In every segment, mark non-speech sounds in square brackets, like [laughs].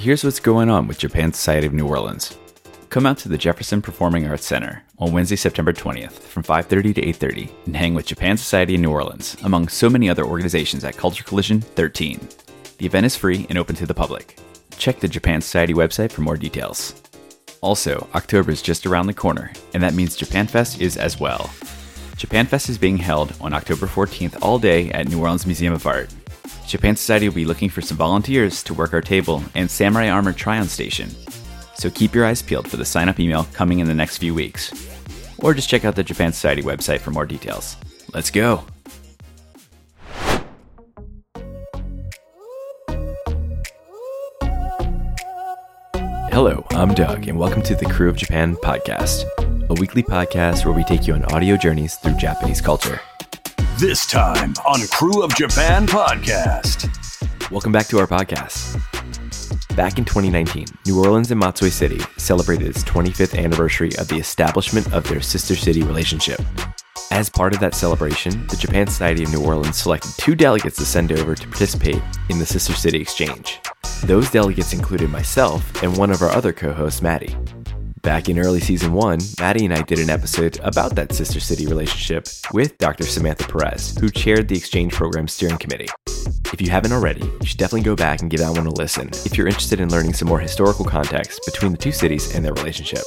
here's what's going on with Japan Society of New Orleans. Come out to the Jefferson Performing Arts Center on Wednesday, September 20th from 5:30 to 8:30 and hang with Japan Society of New Orleans among so many other organizations at Culture Collision 13. The event is free and open to the public. Check the Japan Society website for more details. Also, October is just around the corner, and that means Japan Fest is as well. Japan Fest is being held on October 14th all day at New Orleans Museum of Art. Japan Society will be looking for some volunteers to work our table and Samurai Armor try on station. So keep your eyes peeled for the sign up email coming in the next few weeks. Or just check out the Japan Society website for more details. Let's go! Hello, I'm Doug, and welcome to the Krewe of Japan podcast, a weekly podcast where we take you on audio journeys through Japanese culture. This time on Krewe of Japan podcast. Welcome back to our podcast. Back in 2019, New Orleans and Matsue City celebrated its 25th anniversary of the establishment of their sister city relationship. As part of that celebration, the Japan Society of New Orleans selected two delegates to send over to participate in the Sister City Exchange. Those delegates included myself and one of our other co hosts, Maddie. Back in early season one, Maddie and I did an episode about that sister city relationship with Dr. Samantha Perez, who chaired the exchange program steering committee. If you haven't already, you should definitely go back and give that one a listen if you're interested in learning some more historical context between the two cities and their relationship.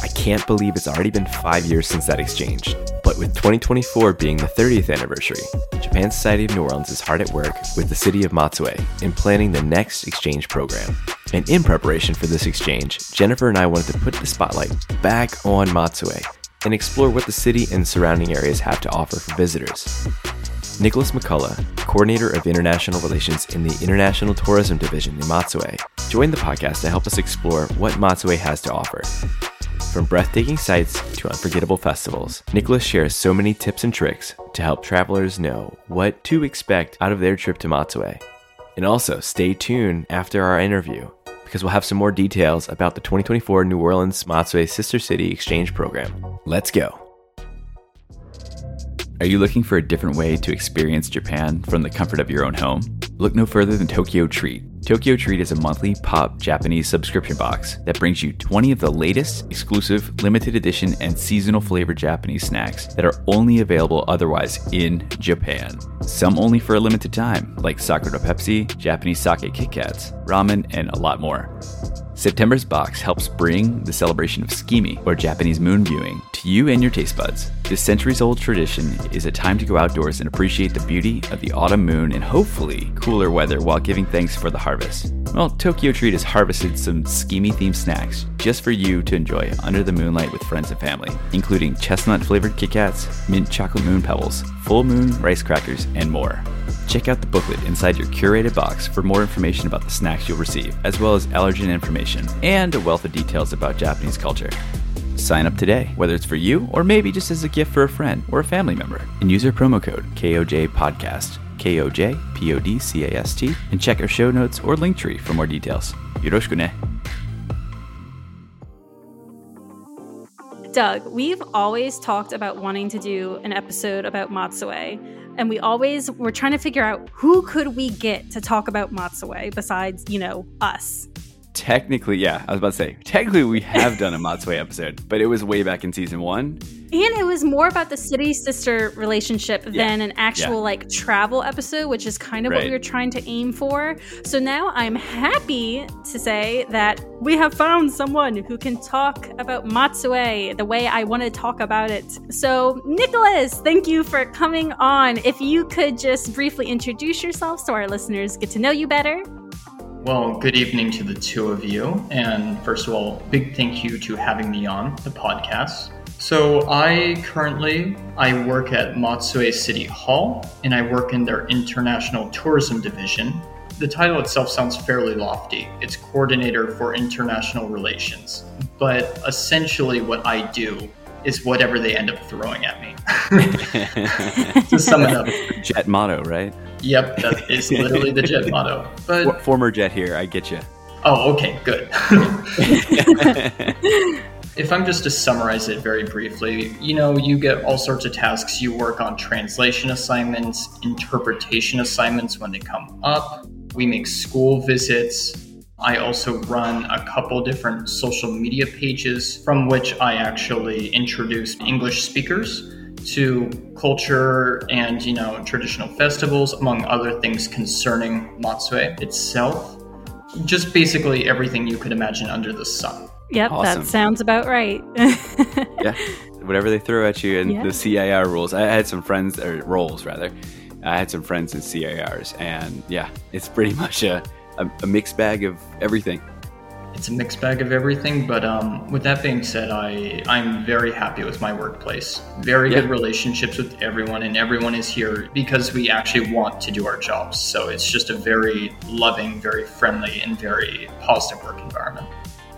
I can't believe it's already been five years since that exchange. But with 2024 being the 30th anniversary, Japan Society of New Orleans is hard at work with the city of Matsue in planning the next exchange program. And in preparation for this exchange, Jennifer and I wanted to put the spotlight back on Matsue and explore what the city and surrounding areas have to offer for visitors. Nicholas McCullough, coordinator of international relations in the International Tourism Division in Matsue, joined the podcast to help us explore what Matsue has to offer. From breathtaking sights to unforgettable festivals, Nicholas shares so many tips and tricks to help travelers know what to expect out of their trip to Matsue. And also, stay tuned after our interview because we'll have some more details about the 2024 New Orleans Matsue Sister City Exchange Program. Let's go. Are you looking for a different way to experience Japan from the comfort of your own home? Look no further than Tokyo Treat. Tokyo Treat is a monthly pop Japanese subscription box that brings you 20 of the latest, exclusive, limited edition, and seasonal flavored Japanese snacks that are only available otherwise in Japan. Some only for a limited time, like Sakura Pepsi, Japanese sake Kit Kats, ramen, and a lot more. September's box helps bring the celebration of Tsukimi, or Japanese moon viewing, to you and your taste buds. This centuries old tradition is a time to go outdoors and appreciate the beauty of the autumn moon and hopefully cooler weather while giving thanks for the harvest. Well, Tokyo Treat has harvested some Tsukimi themed snacks just for you to enjoy under the moonlight with friends and family, including chestnut flavored Kit Kats, mint chocolate moon pebbles, full moon rice crackers, and more. Check out the booklet inside your curated box for more information about the snacks you'll receive, as well as allergen information and a wealth of details about Japanese culture. Sign up today, whether it's for you or maybe just as a gift for a friend or a family member, and use our promo code KOJ Podcast, K O J P O D C A S T, and check our show notes or link tree for more details. Yoroshiku ne. Doug, we've always talked about wanting to do an episode about Matsue, and we always were trying to figure out who could we get to talk about Matsue besides, you know, us. Technically, yeah, I was about to say, technically we have done a Matsue episode, but it was way back in season one. And it was more about the city sister relationship Yeah. than an actual Yeah. like travel episode, which is kind of what we were trying to aim for. So now I'm happy to say that we have found someone who can talk about Matsue the way I want to talk about it. So, Nicholas, thank you for coming on. If you could just briefly introduce yourself so our listeners get to know you better. Well, good evening to the two of you. And first of all, big thank you to having me on the podcast. So I currently I work at Matsue City Hall and I work in their international tourism division. The title itself sounds fairly lofty. It's coordinator for international relations. But essentially what I do is whatever they end up throwing at me. [laughs] to sum it up. Jet motto, right? Yep, that is literally the jet motto. But Former jet here, I get you. Oh, okay, good. [laughs] [laughs] if I'm just to summarize it very briefly, you know, you get all sorts of tasks. You work on translation assignments, interpretation assignments when they come up. We make school visits. I also run a couple different social media pages from which I actually introduce English speakers to culture and you know traditional festivals among other things concerning Matsue itself. Just basically everything you could imagine under the sun. Yep, Awesome. that sounds about right. [laughs] yeah, whatever they throw at you and Yeah. the CIR rules. I had some friends or roles rather. I had some friends in CIRs, and yeah, it's pretty [laughs] much a, a, a mixed bag of everything. It's a mixed bag of everything, but um, with that being said, I I'm very happy with my workplace. Very Yeah. good relationships with everyone, and everyone is here because we actually want to do our jobs. So it's just a very loving, very friendly, and very positive work environment.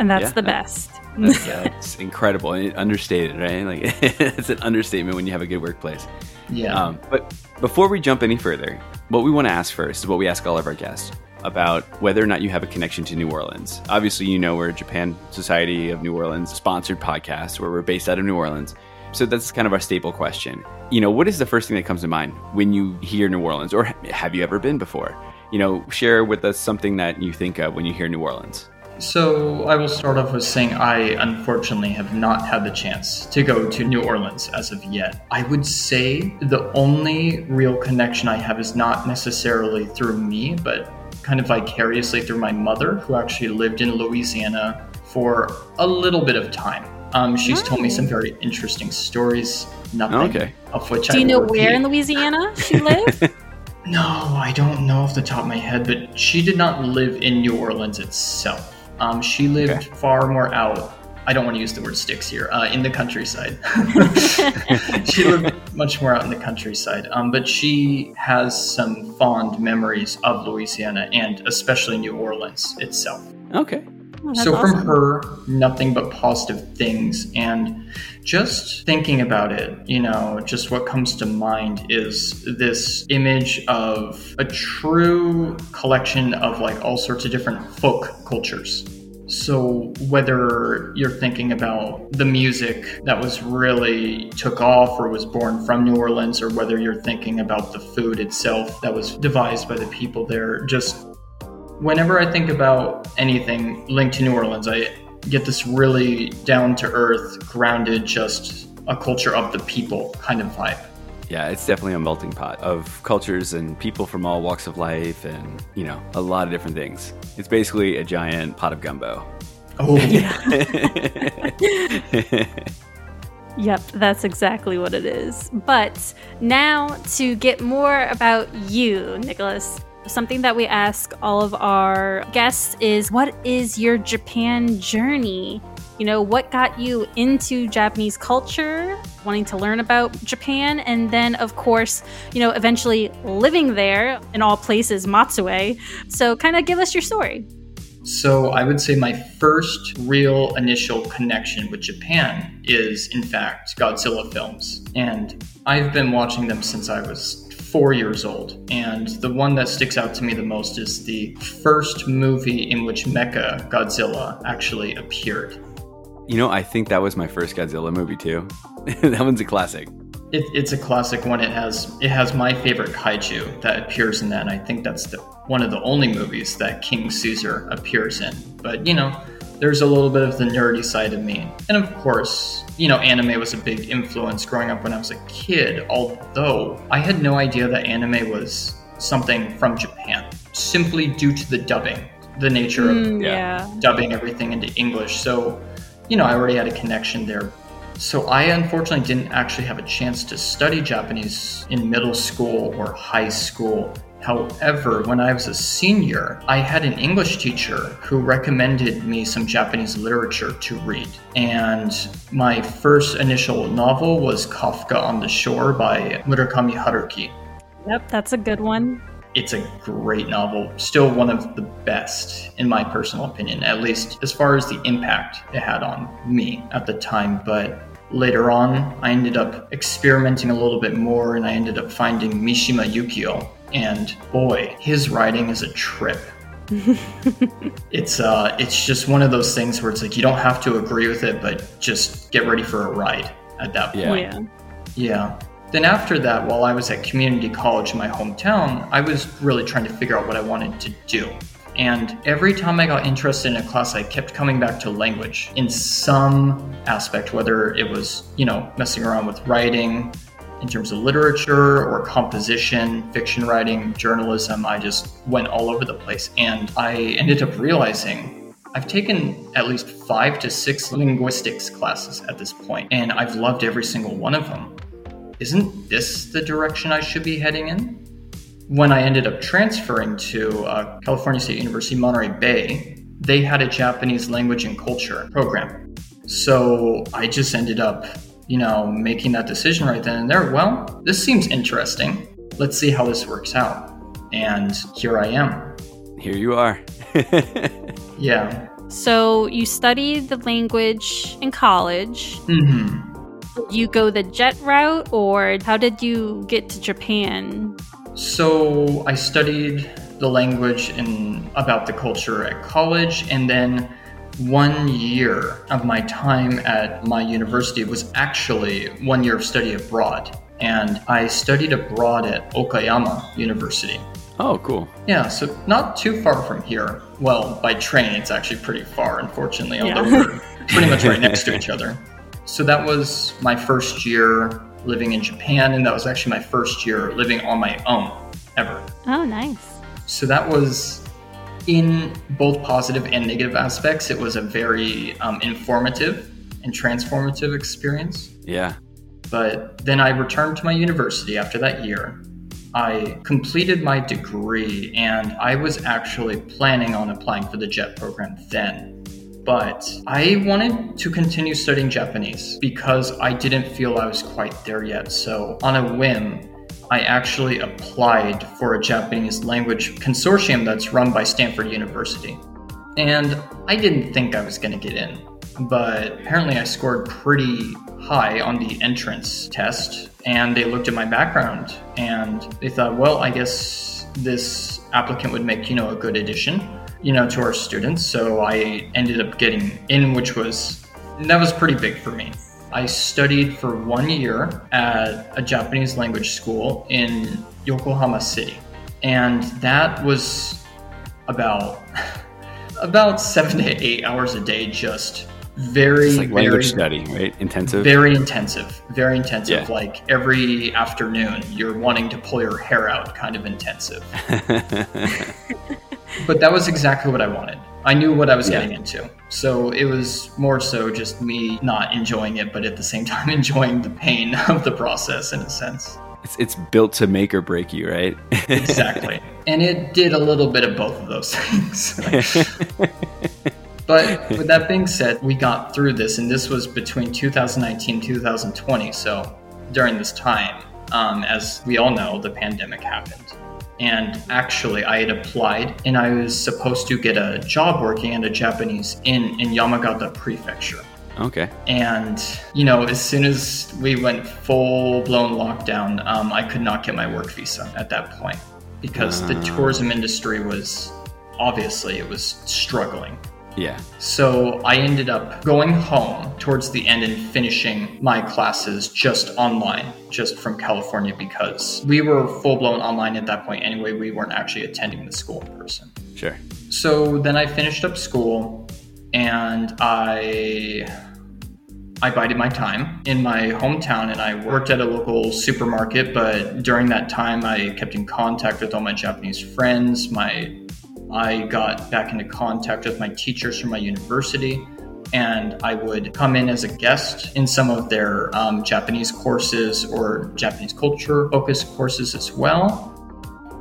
And that's Yeah. the best. That's, [laughs] that's incredible and understated, right? Like [laughs] it's an understatement when you have a good workplace. Yeah. Um, but before we jump any further, what we want to ask first is what we ask all of our guests about whether or not you have a connection to New Orleans. Obviously, you know we're a Japan Society of New Orleans sponsored podcast where we're based out of New Orleans. So that's kind of our staple question. You know, what is the first thing that comes to mind when you hear New Orleans, or have you ever been before? You know, share with us something that you think of when you hear New Orleans. So I will start off with saying I unfortunately have not had the chance to go to New Orleans as of yet. I would say the only real connection I have is not necessarily through me, but kind of vicariously through my mother, who actually lived in Louisiana for a little bit of time. Um, she's told me some very interesting stories, nothing Okay. of which Do I you know will where repeat. in Louisiana she lived? [laughs] No, I don't know off the top of my head, but she did not live in New Orleans itself. Um, she lived Okay. far more out. I don't want to use the word sticks here. Uh, in the countryside, [laughs] she lived much more out in the countryside. Um, but she has some fond memories of Louisiana and especially New Orleans itself. Okay. Oh, So awesome. from her, nothing but positive things. And just thinking about it, you know, just what comes to mind is this image of a true collection of like all sorts of different folk cultures. So whether you're thinking about the music that was really took off or was born from New Orleans, or whether you're thinking about the food itself that was devised by the people there, just whenever I think about anything linked to New Orleans, I get this really down to earth, grounded, just a culture of the people kind of vibe. Yeah, it's definitely a melting pot of cultures and people from all walks of life and, you know, a lot of different things. It's basically a giant pot of gumbo. Oh, [laughs] [laughs] Yep, that's exactly what it is. But now to get more about you, Nicholas, something that we ask all of our guests is what is your Japan journey? You know, what got you into Japanese culture, wanting to learn about Japan, and then, of course, you know, eventually living there in all places, Matsue. So, kind of give us your story. So I would say my first real initial connection with Japan is, in fact, Godzilla films. And I've been watching them since I was four years old. And the one that sticks out to me the most is the first movie in which Mecha Godzilla actually appeared. You know, I think that was my first Godzilla movie too. [laughs] that one's a classic. It, it's a classic one. It has it has my favorite kaiju that appears in that, and I think that's the one of the only movies that King Caesar appears in. But you know, there's a little bit of the nerdy side of me, and of course, you know, anime was a big influence growing up when I was a kid. Although I had no idea that anime was something from Japan, simply due to the dubbing, the nature of Mm, Yeah. dubbing everything into English. So, you know, I already had a connection there. So, I unfortunately didn't actually have a chance to study Japanese in middle school or high school. However, when I was a senior, I had an English teacher who recommended me some Japanese literature to read. And my first initial novel was Kafka on the Shore by Murakami Haruki. Yep, that's a good one. It's a great novel, still one of the best, in my personal opinion, at least as far as the impact it had on me at the time. But later on, I ended up experimenting a little bit more and I ended up finding Mishima Yukio. And boy, his writing is a trip. [laughs] it's uh it's just one of those things where it's like you don't have to agree with it, but just get ready for a ride at that point. yeah. Yeah. Then after that, while I was at community college in my hometown, I was really trying to figure out what I wanted to do. And every time I got interested in a class, I kept coming back to language in some aspect, whether it was, you know, messing around with writing in terms of literature or composition, fiction writing, journalism. I just went all over the place. And I ended up realizing I've taken at least five to six linguistics classes at this point, and I've loved every single one of them. Isn't this the direction I should be heading in? when I ended up transferring to uh, California State University, Monterey Bay, they had a Japanese language and culture program. So I just ended up, you know, making that decision right then and there. Well, this seems interesting. Let's see how this works out. And here I am. Here you are. [laughs] yeah. So you studied the language in college. hmm You go the jet route, or how did you get to Japan? So I studied the language and about the culture at college, and then one year of my time at my university was actually one year of study abroad. And I studied abroad at Okayama University. oh, cool. Yeah, so not too far from here. Well, by train, it's actually pretty far, unfortunately, although Yeah. we're pretty much right next to each other. So that was my first year living in Japan, and that was actually my first year living on my own ever. Oh, nice. So that was, in both positive and negative aspects, it was a very um, informative and transformative experience. Yeah. But then I returned to my university after that year. I completed my degree and I was actually planning on applying for the JET program then. But I wanted to continue studying Japanese because I didn't feel I was quite there yet. So, on a whim, I actually applied for a Japanese language consortium that's run by Stanford University. And I didn't think I was going to get in, but apparently I scored pretty high on the entrance test. And they looked at my background and they thought, well, I guess this applicant would make, you know, a good addition, you know, to our students. So I ended up getting in, which was, that was pretty big for me. I studied for one year at a Japanese language school in Yokohama City. And that was about [laughs] about seven to eight hours a day, just very, like very, language study, right? Intensive. very intensive, very intensive. Yeah. Like every afternoon, you're wanting to pull your hair out, kind of intensive. [laughs] But that was exactly what I wanted. I knew what I was Yeah. getting into. So it was more so just me not enjoying it, but at the same [laughs] time enjoying the pain [laughs] of the process in a sense. it's, it's built to make or break you, right? Exactly. [laughs] and it did a little bit of both of those things. but with that being said, we got through this, and this was between 2019 and 2020. So during this time, um, as we all know, the pandemic happened. And actually, I had applied and I was supposed to get a job working at a Japanese inn in Yamagata Prefecture. okay. And, you know, as soon as we went full blown lockdown, um, I could not get my work visa at that point because the Ah. tourism industry was obviously it was struggling. Yeah. So I ended up going home towards the end and finishing my classes just online, just from California, because we were full blown online at that point anyway. We weren't actually attending the school in person. Sure. So then I finished up school and I I bided my time in my hometown and I worked at a local supermarket, but during that time I kept in contact with all my Japanese friends. My I got back into contact with my teachers from my university and I would come in as a guest in some of their um, Japanese courses or Japanese culture focused courses as well.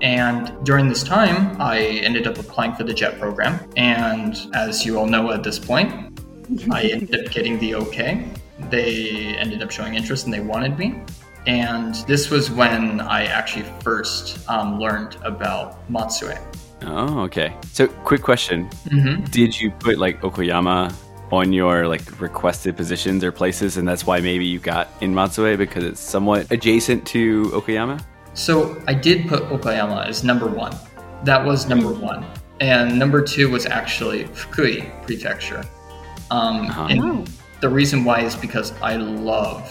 And during this time, I ended up applying for the JET program. And as you all know at this point, [laughs] I ended up getting the okay. They ended up showing interest and they wanted me. And this was when I actually first um, learned about Matsue. Oh, okay. So, quick question: hmm Did you put like Okayama on your like requested positions or places, and that's why maybe you got in Matsue because it's somewhat adjacent to Okayama? So I did put Okayama as number one. That was number one. And number two was actually Fukui Prefecture. Um, Uh-huh. And Oh. the reason why is because I love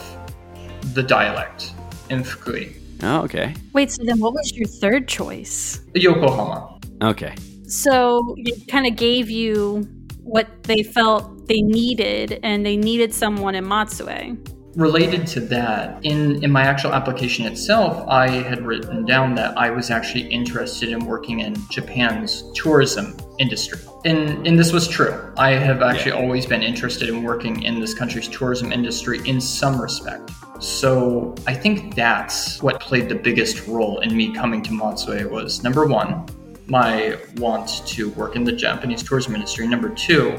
the dialect in Fukui. Oh, okay. Wait, so then what was your third choice? Yokohama. Okay. So it kind of gave you what they felt they needed, and they needed someone in Matsue. Related to that, in, in my actual application itself, I had written down that I was actually interested in working in Japan's tourism industry. And, and this was true. I have actually yeah. always been interested in working in this country's tourism industry in some respect. So I think that's what played the biggest role in me coming to Matsue was number one, my want to work in the Japanese tourism industry. Number two,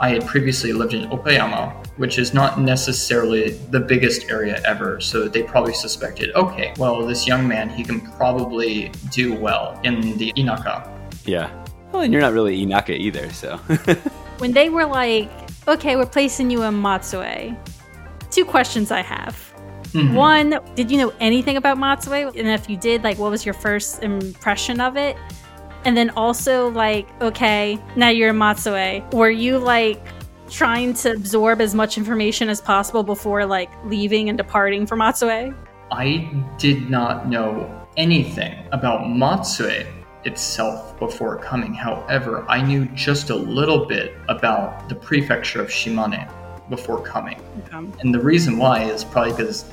I had previously lived in Okayama, which is not necessarily the biggest area ever. So they probably suspected, okay, well, this young man, he can probably do well in the Inaka. Yeah. Well, and you're not really Inaka either, so. [laughs] when they were like, okay, we're placing you in Matsue, two questions I have. Mm-hmm. One, did you know anything about Matsue? And if you did, like, what was your first impression of it? And then also, like, okay, now you're in Matsue. Were you like trying to absorb as much information as possible before like leaving and departing for Matsue? I did not know anything about Matsue itself before coming. However, I knew just a little bit about the prefecture of Shimane before coming. Okay. And the reason why is probably because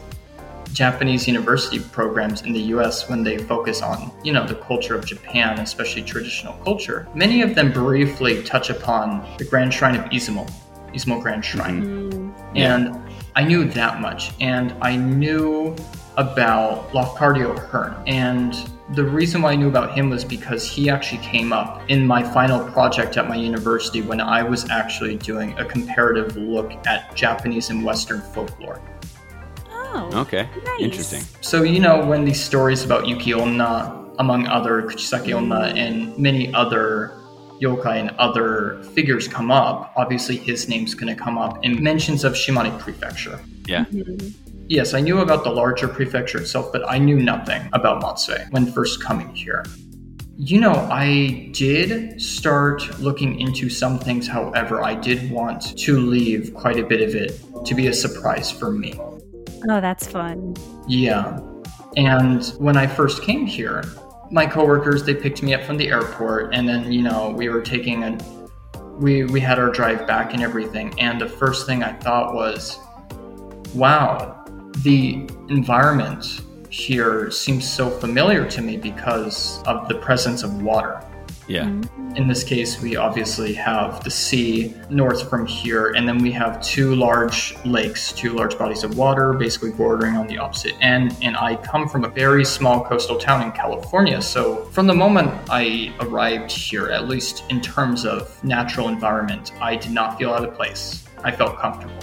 Japanese university programs in the US when they focus on, you know, the culture of Japan, especially traditional culture, many of them briefly touch upon the Grand Shrine of Izumo, Izumo Grand Shrine. Mm-hmm. And I knew that much. And I knew about Lafcadio Hearn. And the reason why I knew about him was because he actually came up in my final project at my university when I was actually doing a comparative look at Japanese and Western folklore. Oh. Okay. Nice. Interesting. So, you know, when these stories about Yuki Onna, among other Kuchisake Onna, and many other yokai and other figures come up, obviously his name's going to come up in mentions of Shimane Prefecture. Yeah. Mm-hmm. Yes, I knew about the larger prefecture itself, but I knew nothing about Matsue when first coming here. You know, I did start looking into some things, however, I did want to leave quite a bit of it to be a surprise for me. Oh, that's fun. Yeah. And when I first came here, my coworkers they picked me up from the airport and then, you know, we were taking a we we had our drive back and everything and the first thing I thought was wow, the environment here seems so familiar to me because of the presence of water. Yeah. Mm-hmm. In this case, we obviously have the sea north from here, and then we have two large lakes, two large bodies of water, basically bordering on the opposite end. And I come from a very small coastal town in California. So from the moment I arrived here, at least in terms of natural environment, I did not feel out of place. I felt comfortable.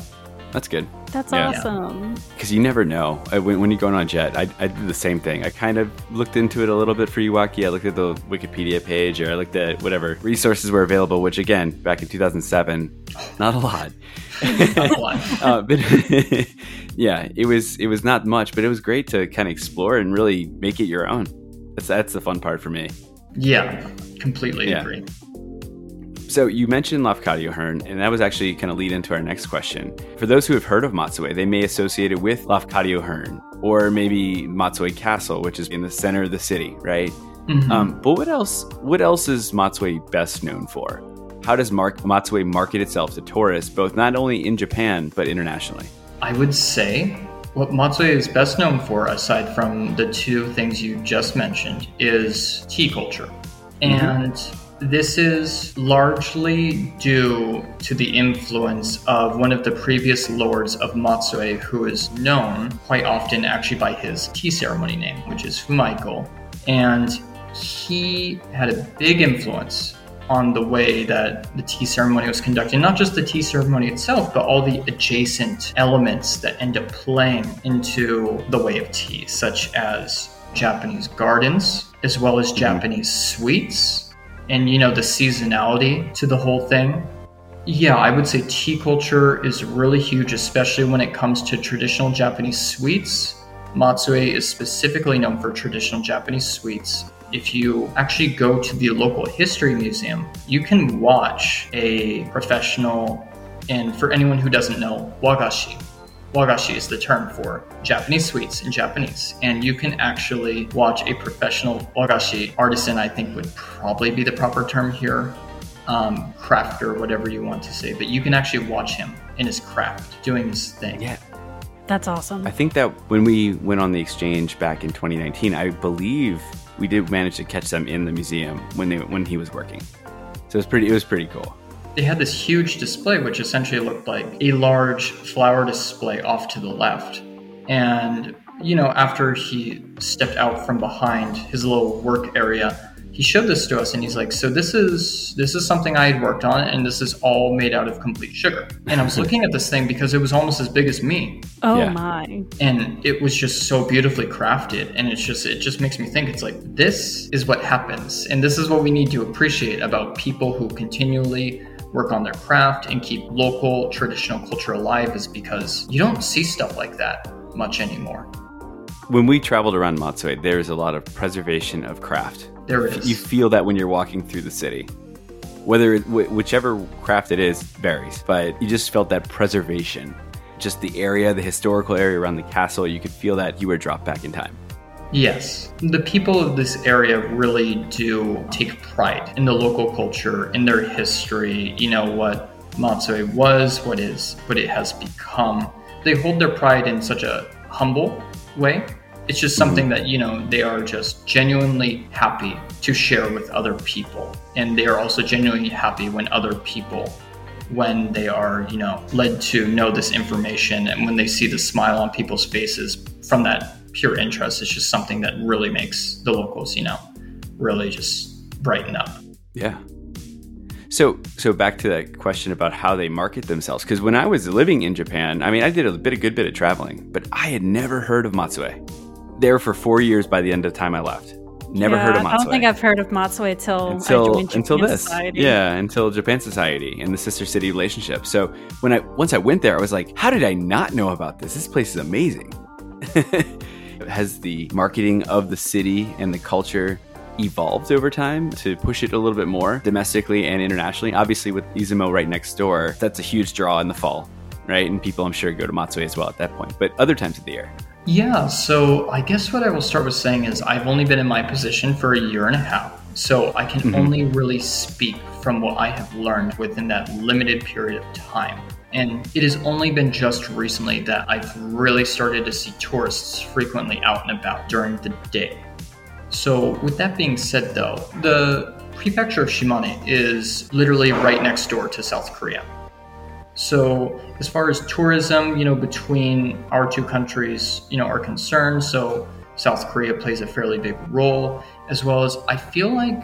That's good. That's yeah. awesome. Because you never know. I, when, when, you're going on a jet, I, I did the same thing. I kind of looked into it a little bit for Iwaki. I looked at the Wikipedia page or I looked at whatever resources were available, which again, back in 2007, not a lot. [laughs] not a lot. [laughs] uh, but [laughs] yeah, it was it was not much, but it was great to kind of explore and really make it your own. That's that's the fun part for me. Yeah, completely yeah. agree. So you mentioned Lafcadio Hearn, and that was actually kind of lead into our next question. For those who have heard of Matsue, they may associate it with Lafcadio Hearn, or maybe Matsue Castle, which is in the center of the city, right? Mm-hmm. Um, but what else? What else is Matsue best known for? How does Mark, Matsue market itself to tourists, both not only in Japan but internationally? I would say what Matsue is best known for, aside from the two things you just mentioned, is tea culture. Mm-hmm. This is largely due to the influence of one of the previous lords of Matsue, who is known quite often actually by his tea ceremony name, which is Fumaiko. And he had a big influence on the way that the tea ceremony was conducted. Not just the tea ceremony itself, but all the adjacent elements that end up playing into the way of tea, such as Japanese gardens, as well as mm-hmm. Japanese sweets, and you know the seasonality to the whole thing yeah i would say tea culture is really huge especially when it comes to traditional japanese sweets. Matsue is specifically known for traditional japanese sweets. If you actually go to the local history museum you can watch a professional and for anyone who doesn't know wagashi Wagashi is the term for Japanese sweets in Japanese. And you can actually watch a professional wagashi artisan, I think would probably be the proper term here, um, crafter, whatever you want to say. But you can actually watch him in his craft doing his thing. Yeah. That's awesome. I think that when we went on the exchange back in 2019, I believe we did manage to catch them in the museum when they when he was working. So it was pretty it was pretty cool. They had this huge display which essentially looked like a large flower display off to the left. And you know, after he stepped out from behind his little work area, he showed this to us and he's like so this is this is something i had worked on and this is all made out of complete sugar and i was looking at this thing because it was almost as big as me oh Yeah. my. and it was just so beautifully crafted and it's just it just makes me think it's like this is what happens and this is what we need to appreciate about people who continually work on their craft and keep local traditional culture alive is because you don't see stuff like that much anymore When we traveled around Matsue, there's a lot of preservation of craft. there is You feel that when you're walking through the city. Whether it, wh- whichever craft it is varies, but you just felt that preservation. Just the area, the historical area around the castle, you could feel that you were dropped back in time. Yes, the people of this area really do take pride in the local culture, in their history, you know, what Matsue was, what is what it has become. They hold their pride in such a humble way. It's just something mm-hmm. that, you know, they are just genuinely happy to share with other people. And they are also genuinely happy when other people when they are, you know, led to know this information and when they see the smile on people's faces from that pure interest, it's just something that really makes the locals, you know, really just brighten up. Yeah. So, so back to that question about how they market themselves. Because when I was living in Japan, I mean, I did a bit, a good bit of traveling, but I had never heard of Matsue. There for four years by the end of the time I left. Never Yeah, heard of Matsue. I don't think I've heard of Matsue till I until joined until this. Society. Yeah, until Japan Society and the sister city relationship. So when I once I went there, I was like, how did I not know about this? This place is amazing. [laughs] Has the marketing of the city and the culture evolved over time to push it a little bit more domestically and internationally? Obviously, with Izumo right next door, that's a huge draw in the fall, right? And people, I'm sure, go to Matsue as well at that point. But other times of the year, Yeah, so I guess what I will start with saying is I've only been in my position for a year and a half. So I can Mhm. only really speak from what I have learned within that limited period of time. And it has only been just recently that I've really started to see tourists frequently out and about during the day. So, with that being said, though, the prefecture of Shimane is literally right next door to South Korea. So, as far as tourism, you know, between our two countries, you know, are concerned, so South Korea plays a fairly big role, as well as I feel like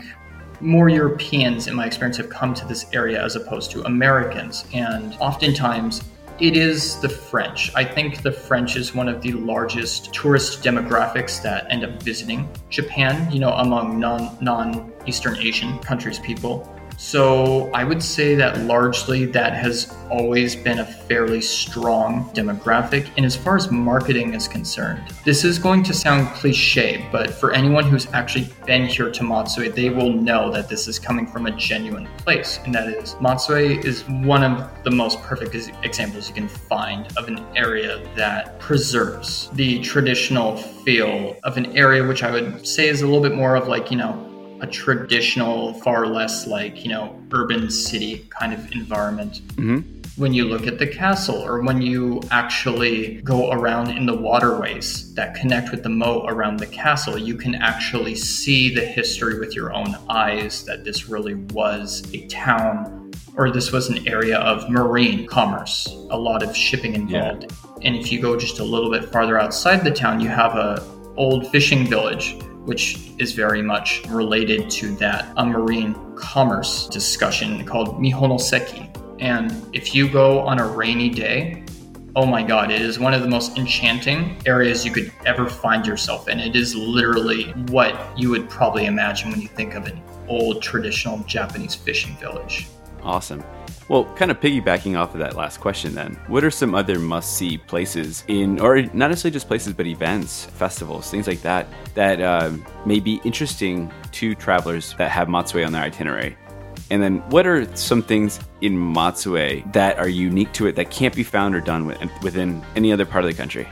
more Europeans, in my experience, have come to this area as opposed to Americans. And oftentimes, it is the French. I think the French is one of the largest tourist demographics that end up visiting Japan, you know, among non non Eastern Asian countries people. So I would say that largely that has always been a fairly strong demographic. And as far as marketing is concerned, this is going to sound cliche, but for anyone who's actually been here to Matsue, they will know that this is coming from a genuine place. And that is, Matsue is one of the most perfect examples you can find of an area that preserves the traditional feel of an area, which I would say is a little bit more of like, you know, a traditional, far less like, you know, urban city kind of environment. Mm-hmm. When you look at the castle or when you actually go around in the waterways that connect with the moat around the castle, you can actually see the history with your own eyes that this really was a town or this was an area of marine commerce, a lot of shipping involved. And if you go just a little bit farther outside the town, you have a old fishing village which is very much related to that a marine commerce discussion called Mihonoseki. And if you go on a rainy day, oh my god, it is one of the most enchanting areas you could ever find yourself in. It is literally what you would probably imagine when you think of an old traditional Japanese fishing village. Awesome. Well, kind of piggybacking off of that last question, then, what are some other must see places in, or not necessarily just places, but events, festivals, things like that, that um, may be interesting to travelers that have Matsue on their itinerary? And then what are some things in Matsue that are unique to it that can't be found or done within any other part of the country?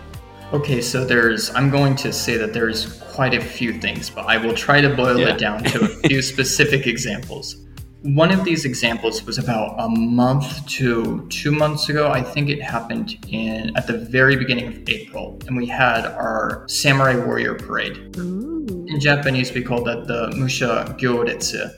Okay, so there's, I'm going to say that there's quite a few things, but I will try to boil yeah. it down to a [laughs] few specific examples. One of these examples was about a month to two months ago. I think it happened in at the very beginning of April, and we had our Samurai Warrior Parade. Ooh. In Japanese, we call that the Musha Gyoretsu.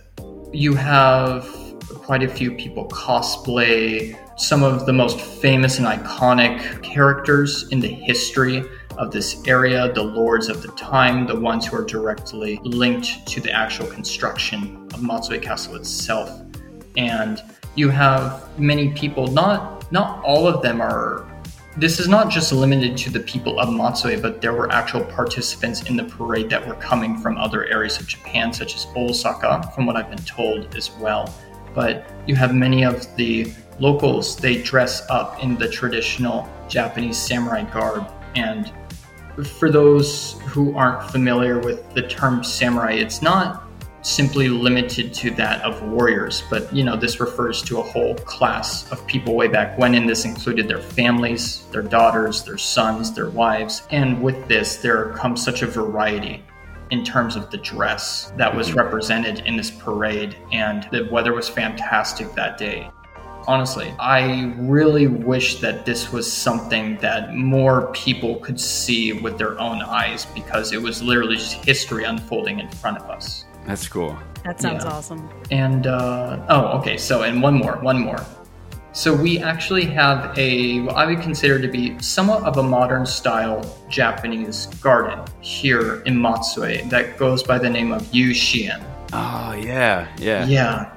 You have quite a few people cosplay some of the most famous and iconic characters in the history of this area, the lords of the time, the ones who are directly linked to the actual construction of Matsue Castle itself. And you have many people, not not all of them are this is not just limited to the people of Matsue, but there were actual participants in the parade that were coming from other areas of Japan, such as Osaka, from what I've been told as well. But you have many of the locals, they dress up in the traditional Japanese samurai garb and for those who aren't familiar with the term samurai, it's not simply limited to that of warriors, but you know, this refers to a whole class of people way back when, and this included their families, their daughters, their sons, their wives. And with this, there comes such a variety in terms of the dress that was mm-hmm. represented in this parade, and the weather was fantastic that day. Honestly, I really wish that this was something that more people could see with their own eyes because it was literally just history unfolding in front of us. That's cool. That sounds yeah. awesome. And, uh, oh, okay, so, and one more, one more. So we actually have a what I would consider to be somewhat of a modern style Japanese garden here in Matsue that goes by the name of Yushien. Oh yeah, yeah. Yeah.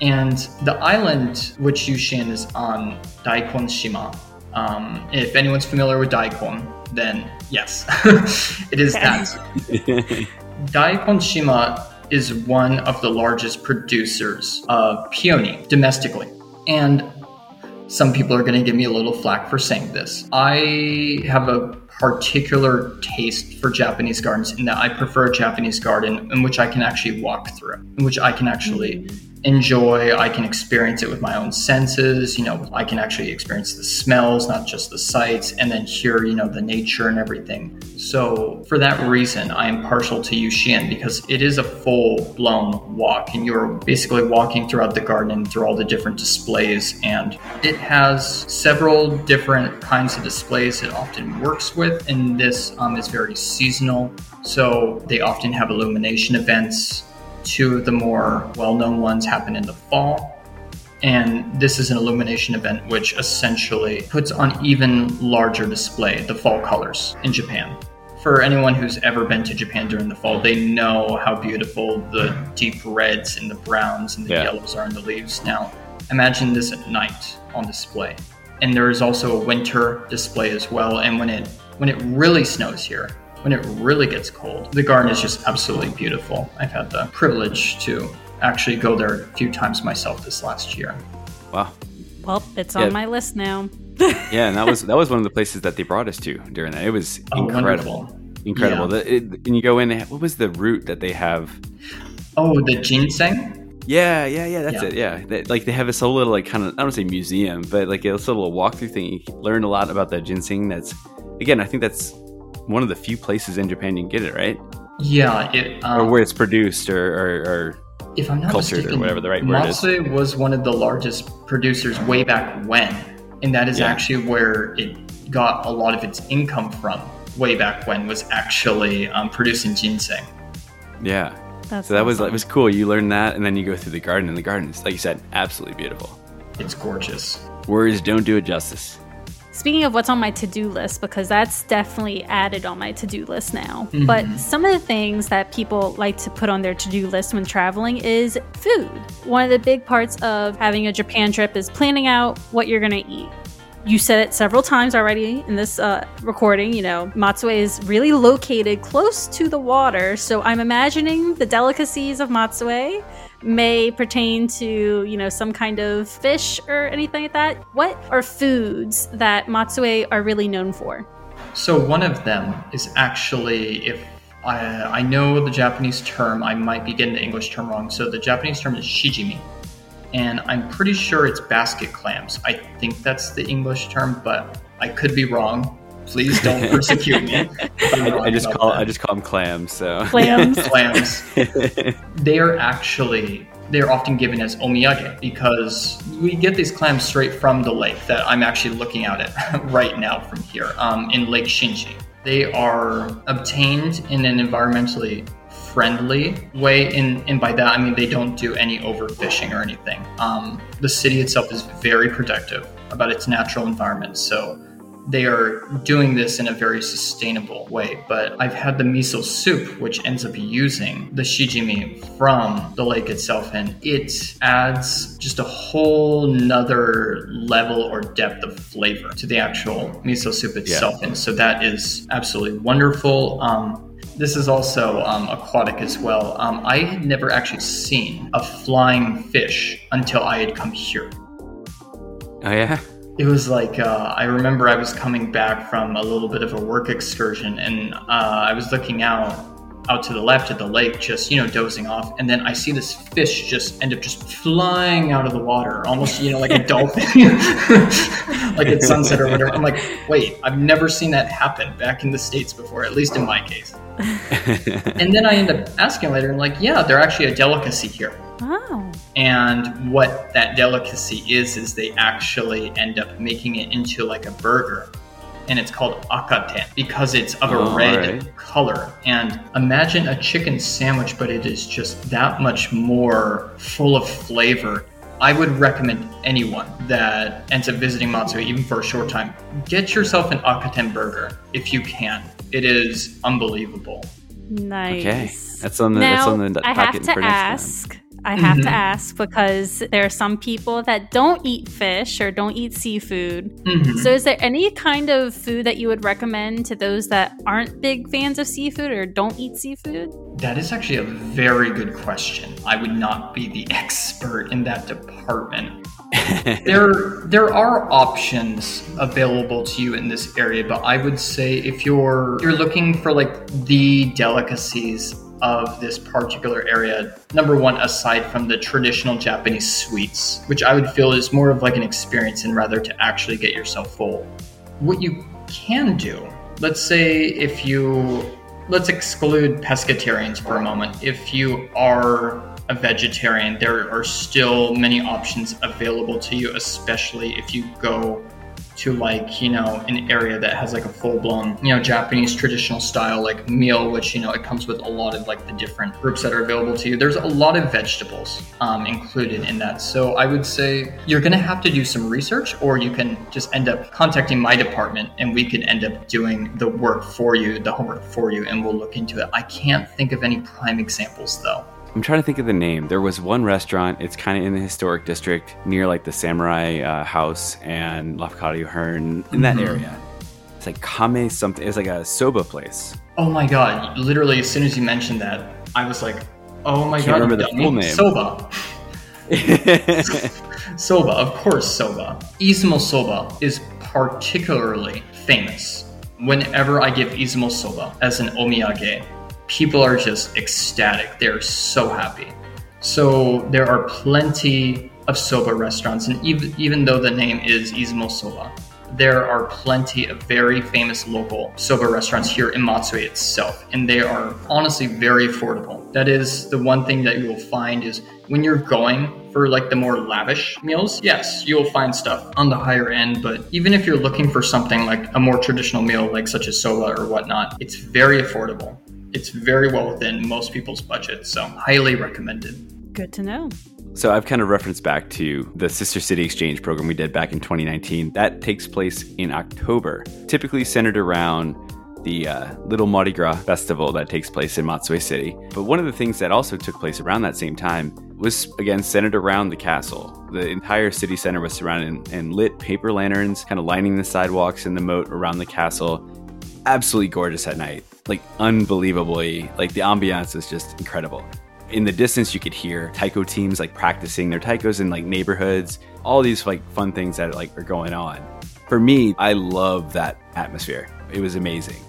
And the island which Yushien is on, Daikon Shima. Um, if anyone's familiar with Daikon, then yes, [laughs] it is that. [laughs] Daikon Shima is one of the largest producers of peony domestically. And some people are going to give me a little flack for saying this. I have a particular taste for Japanese gardens in that I prefer a Japanese garden in which I can actually walk through, in which I can actually enjoy. I can experience it with my own senses. You know, I can actually experience the smells, not just the sights, and then hear, you know, the nature and everything. So, for that reason, I am partial to Yushien because it is a full blown walk, and you're basically walking throughout the garden and through all the different displays. And it has several different kinds of displays it often works with, and this um, is very seasonal. So, they often have illumination events Two of the more well known ones happen in the fall. And this is an illumination event which essentially puts on even larger display the fall colors in Japan. For anyone who's ever been to Japan during the fall, they know how beautiful the deep reds and the browns and the yeah. yellows are in the leaves. Now, imagine this at night on display. And there is also a winter display as well. And when it when it really snows here, when it really gets cold. The garden is just absolutely beautiful. I've had the privilege to actually go there a few times myself this last year. Wow. Well, it's yeah. on my list now. [laughs] yeah, and that was that was one of the places that they brought us to during that. It was oh, incredible. Wonderful. Incredible. Yeah. The, it, and you go in, what was the route that they have? Oh, the ginseng? Yeah, yeah, yeah. That's yeah. it. Yeah, they, like they have this whole little like kind of I don't say museum, but like it's a little walkthrough thing. You learn a lot about the ginseng. That's again, I think that's one of the few places in Japan you can get it, right? Yeah, it, um, or where it's produced or, or, or if I'm not cultured mistaken, or whatever the right word is. Matsue was one of the largest producers way back when, and that is yeah. actually where it got a lot of its income from. Way back when was actually um, producing ginseng. Yeah, That's so that awesome. was it was cool. You learn that, and then you go through the garden, and the garden is, like you said, absolutely beautiful. It's gorgeous. Words don't do it justice. Speaking of what's on my to do list, because that's definitely added on my to do list now. Mm-hmm. But some of the things that people like to put on their to do list when traveling is food. One of the big parts of having a Japan trip is planning out what you're going to eat. You said it several times already in this uh, recording. You know, Matsue is really located close to the water. So I'm imagining the delicacies of Matsue may pertain to, you know, some kind of fish or anything like that. What are foods that Matsue are really known for? So one of them is actually if I, I know the Japanese term, I might be getting the English term wrong. So the Japanese term is shijimi. and I'm pretty sure it's basket clams. I think that's the English term, but I could be wrong. Please don't [laughs] persecute me. I, I, just call that. I just call them clams. So clams, [laughs] clams. [laughs] they are actually they're often given as omiyage because we get these clams straight from the lake that I'm actually looking at it right now from here um, in Lake Shinji. They are obtained in an environmentally friendly way. And, and by that, I mean they don't do any overfishing or anything. Um, the city itself is very protective about its natural environment. So they are doing this in a very sustainable way. But I've had the miso soup, which ends up using the shijimi from the lake itself, and it adds just a whole nother level or depth of flavor to the actual miso soup itself. Yeah. And so that is absolutely wonderful. Um, this is also um, aquatic as well. Um, I had never actually seen a flying fish until I had come here. Oh, yeah? It was like, uh, I remember I was coming back from a little bit of a work excursion and uh, I was looking out out to the left at the lake, just you know dozing off, and then I see this fish just end up just flying out of the water, almost you know like a [laughs] dolphin, [laughs] like at sunset or whatever. I'm like, wait, I've never seen that happen back in the states before, at least in my case. [laughs] and then I end up asking later, and like, yeah, they're actually a delicacy here. Oh. And what that delicacy is, is they actually end up making it into like a burger and it's called akaten because it's of a oh, red right. color. And imagine a chicken sandwich, but it is just that much more full of flavor. I would recommend anyone that ends up visiting Matsue, even for a short time, get yourself an akaten burger if you can. It is unbelievable. Nice. Okay, that's on the now, that's on the I have to ask. I have mm-hmm. to ask because there are some people that don't eat fish or don't eat seafood. Mm-hmm. So, is there any kind of food that you would recommend to those that aren't big fans of seafood or don't eat seafood? That is actually a very good question. I would not be the [laughs] expert in that department. [laughs] there, there are options available to you in this area, but I would say if you're you're looking for like the delicacies of this particular area. Number one, aside from the traditional Japanese sweets, which I would feel is more of like an experience and rather to actually get yourself full. What you can do, let's say if you, let's exclude pescatarians for a moment. If you are a vegetarian, there are still many options available to you, especially if you go to like you know an area that has like a full-blown you know japanese traditional style like meal which you know it comes with a lot of like the different groups that are available to you. There's a lot of vegetables um, included in that. So i would say you're to have to do some research or you can just end up contacting my department and we could end up doing the work for you the homework for you and we'll look into it. I can't think of any prime examples though I'm trying to think of the name. There was one restaurant. It's kind of in the historic district near like the Samurai uh, House and Lafcadio Hearn in that mm-hmm. area. It's like Kame something. It's like a soba place. Oh my god! Literally, as soon as you mentioned that, I was like, "Oh my Can't god!" Remember the full name? Soba. [laughs] soba, of course, soba. Izumo soba is particularly famous. Whenever I give Izumo soba as an omiyage, people are just ecstatic. They're so happy. So there are plenty of soba restaurants, and even, even though the name is Izumo Soba, there are plenty of very famous local soba restaurants here in Matsue itself, and they are honestly very affordable. That is the one thing that you will find is when you're going for like the more lavish meals, yes, you'll find stuff on the higher end, but even if you're looking for something like a more traditional meal, like such as soba or whatnot, it's very affordable it's very well within most people's budget. So highly recommended. Good to know. So I've kind of referenced back to the Sister City Exchange program we did back in 2019. That takes place in October, typically centered around the uh, Little Mardi Gras festival that takes place in Matsue City. But one of the things that also took place around that same time was again centered around the castle. The entire city center was surrounded and lit paper lanterns, kind of lining the sidewalks and the moat around the castle. Absolutely gorgeous at night like unbelievably like the ambiance is just incredible. In the distance you could hear taiko teams like practicing their taikos in like neighborhoods. All these like fun things that like are going on. For me i love that atmosphere. It was amazing.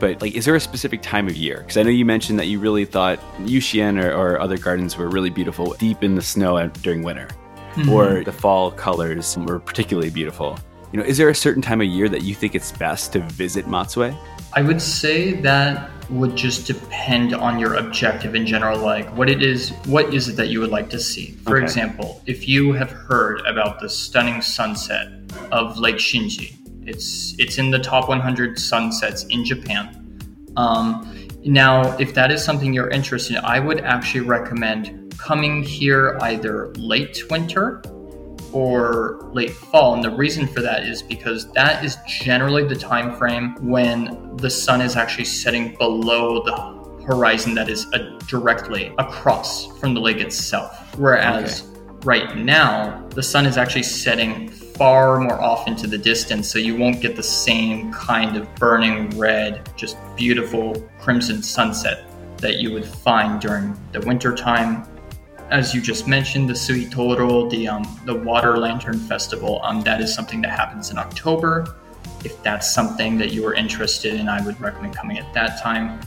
But like is there a specific time of year? Because i know you mentioned that you really thought Yushien or, or other gardens were really beautiful deep in the snow during winter mm-hmm. or the fall colors were particularly beautiful. You know, is there a certain time of year that you think it's best to visit Matsue? I would say that would just depend on your objective in general, like what it is, what is it that you would like to see. For Okay. example, if you have heard about the stunning sunset of Lake Shinji, it's it's in the top 100 sunsets in Japan. Um, now, if that is something you're interested in, I would actually recommend coming here either late winter or late fall and the reason for that is because that is generally the time frame when the sun is actually setting below the horizon that is uh, directly across from the lake itself. Whereas right now the sun is actually setting far more off into the distance so you won't get the same kind of burning red just beautiful crimson sunset that you would find during the winter time as you just mentioned, the Sui Toro, the um, the Water Lantern Festival, um, that is something that happens in October. If that's something that you are interested in, I would recommend coming at that time.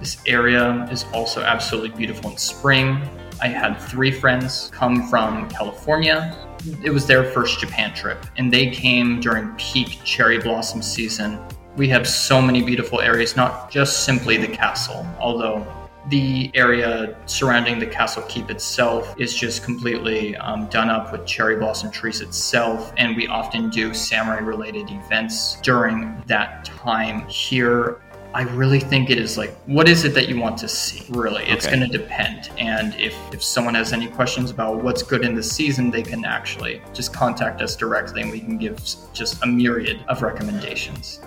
This area is also absolutely beautiful in spring. I had three friends come from California. It was their first Japan trip, and they came during peak cherry blossom season. We have so many beautiful areas, not just simply the castle, although the area surrounding the castle keep itself is just completely um, done up with cherry blossom trees itself and we often do samurai related events during that time here. I really think it is like what is it that you want to see really? It's Okay. going to depend and if if someone has any questions about what's good in the season they can actually just contact us directly and we can give just a myriad of recommendations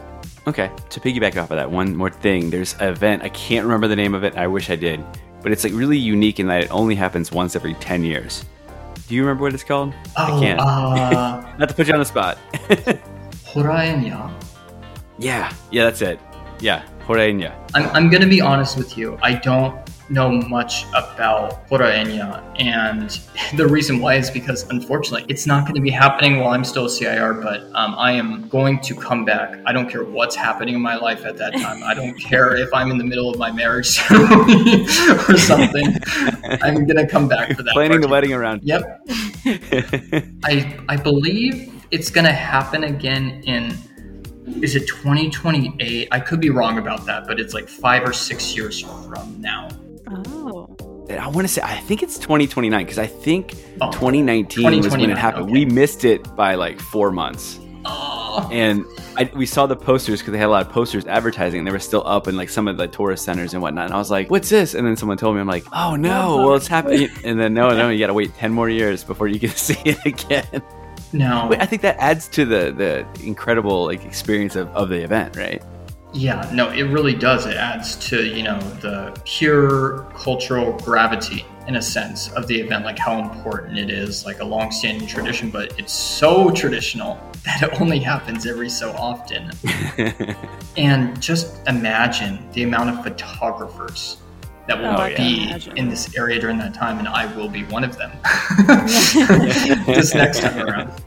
Okay, to piggyback off of that, one more thing. There's an event, I can't remember the name of it, I wish I did, but it's like really unique in that it only happens once every 10 years. Do you remember what it's called? oh I can't. uh [laughs] Not to put you on the spot. [laughs] Horanenya. yeah, yeah, that's it. Yeah, Horanenya. I'm, I'm going to be honest with you. I don't know much about Horanenya. And [laughs] the reason why is because, unfortunately, it's not going to be happening while I'm still a CIR, but um, I am going to come back. I don't care what's happening in my life at that time. I don't [laughs] care if I'm in the middle of my marriage ceremony [laughs] or something. I'm going to come back for that. Planning the wedding around. Yep. I I believe it's gonna happen again in is it 2028? I could be wrong about that, but it's like five or six years from now. Oh. Uh, I want to say, I think it's 2029 because I think Oh, 2019 was when it happened. okay. We missed it by like four months. Oh, and I, we saw the posters because they had a lot of posters advertising and they were still up in like some of the tourist centers and whatnot. And i was like what's this? And then someone told me i'm like oh no well it's happening. And then no no you gotta wait 10 more years before you can [laughs] see it again. No, but i think that adds to the the incredible like experience of, of the event right yeah, no, it really does. It adds to you know the pure cultural gravity in a sense of the event, like how important it is, like a long-standing tradition. But it's so traditional [laughs] that it only happens every so often. [laughs] And just imagine the amount of photographers that will Oh, be imagine. in this area during that time, and I will be one of them. [laughs] this next time around.